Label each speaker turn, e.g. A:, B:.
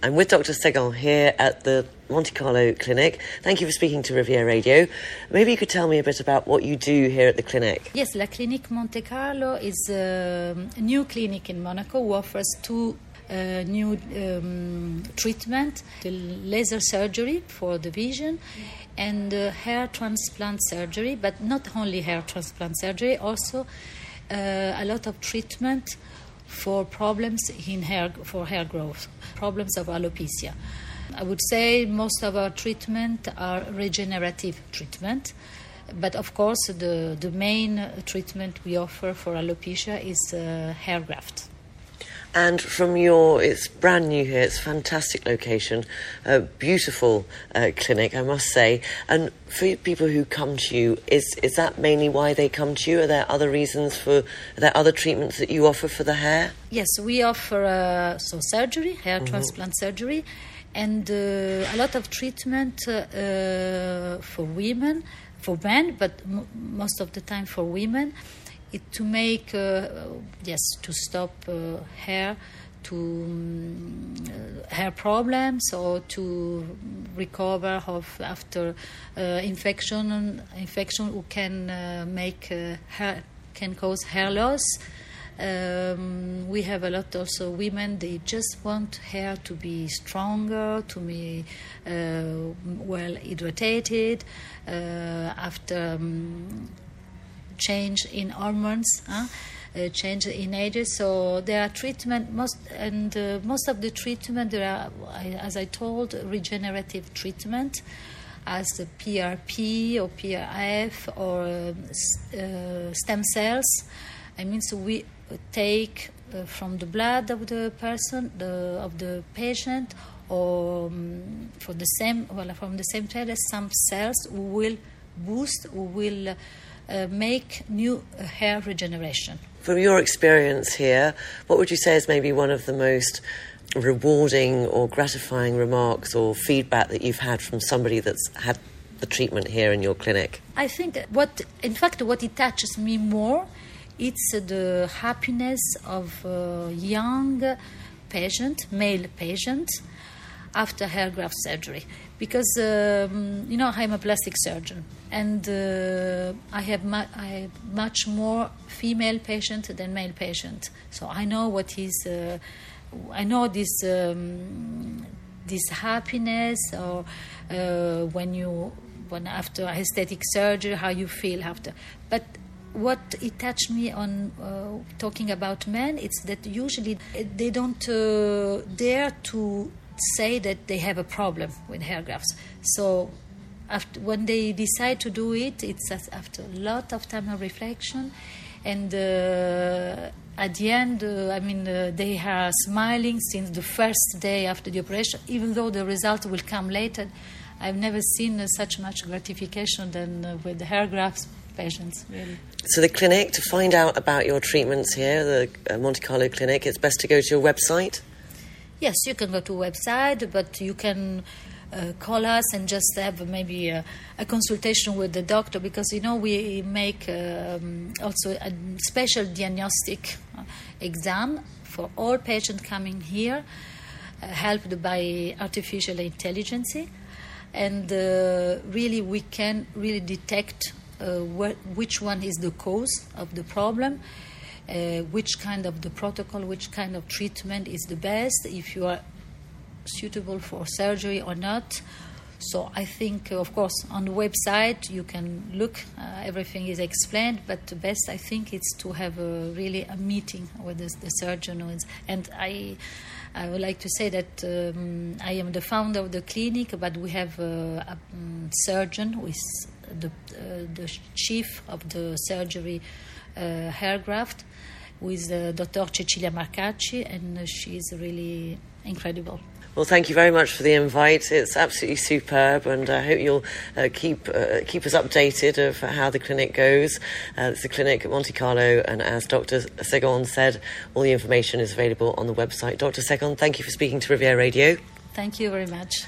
A: I'm with Dr. Segon here at the Monte Carlo Clinic. Thank you for speaking to Riviera Radio. Maybe you could tell me a bit about what you do here at the clinic.
B: Yes, La Clinique Monte Carlo is a new clinic in Monaco who offers two uh, new um, treatment the laser surgery for the vision and uh, hair transplant surgery but not only hair transplant surgery also uh, a lot of treatment for problems in hair for hair growth, problems of alopecia. I would say most of our treatment are regenerative treatment, but of course the the main treatment we offer for alopecia is uh, hair graft.
A: And from your, it's brand new here, it's fantastic location, a beautiful uh, clinic, I must say. And for people who come to you, is, is that mainly why they come to you? Are there other reasons for, are there other treatments that you offer for the hair?
B: Yes, we offer uh, so surgery, hair mm-hmm. transplant surgery, and uh, a lot of treatment uh, uh, for women, for men, but m- most of the time for women it to make uh, yes to stop uh, hair to um, hair problems or to recover of after uh, infection infection who can uh, make uh, hair can cause hair loss. Um, we have a lot also women they just want hair to be stronger to be uh, well hydrated after um, change in hormones, uh, change in ages. So there are treatment most and uh, most of the treatment there are, as I told, regenerative treatment as the PRP or PRF or uh, stem cells. I mean, so we take uh, from the blood of the person, the, of the patient, or um, for the same, well, from the same cell, some cells will boost, will uh, make new hair regeneration.
A: From your experience here, what would you say is maybe one of the most rewarding or gratifying remarks or feedback that you've had from somebody that's had the treatment here in your clinic?
B: I think what, in fact, what it touches me more, it's the happiness of a young patient, male patient, after hair graft surgery. Because um, you know I'm a plastic surgeon. And uh, I have mu- I have much more female patient than male patient. So I know what is uh, I know this um, this happiness or uh, when you when after aesthetic surgery how you feel after. But what it touched me on uh, talking about men it's that usually they don't uh, dare to say that they have a problem with hair grafts. So after, when they decide to do it, it's after a lot of time of reflection. And uh, at the end, uh, I mean, uh, they are smiling since the first day after the operation, even though the result will come later. I've never seen such much gratification than uh, with the hair grafts patients, really.
A: So, the clinic, to find out about your treatments here, the uh, Monte Carlo Clinic, it's best to go to your website?
B: Yes, you can go to website, but you can uh, call us and just have maybe a, a, consultation with the doctor because you know we make um, also a special diagnostic uh, exam for all patients coming here, uh, helped by artificial intelligence, and uh, really we can really detect uh, which one is the cause of the problem uh, which kind of the protocol, which kind of treatment is the best, if you are suitable for surgery or not. So I think, of course, on the website you can look. Uh, everything is explained, but the best I think is to have a, really a meeting with the, the surgeon. And I, I would like to say that um, I am the founder of the clinic, but we have a, a um, surgeon who is the, uh, the chief of the surgery uh, hair graft with uh, Dr. Cecilia Marcacci, and she's really incredible.
A: Well, thank you very much for the invite. It's absolutely superb, and I hope you'll uh, keep uh, keep us updated of how the clinic goes. Uh, it's the clinic at Monte Carlo, and as Dr. Segon said, all the information is available on the website. Dr. Segon, thank you for speaking to Riviera Radio.
B: Thank you very much.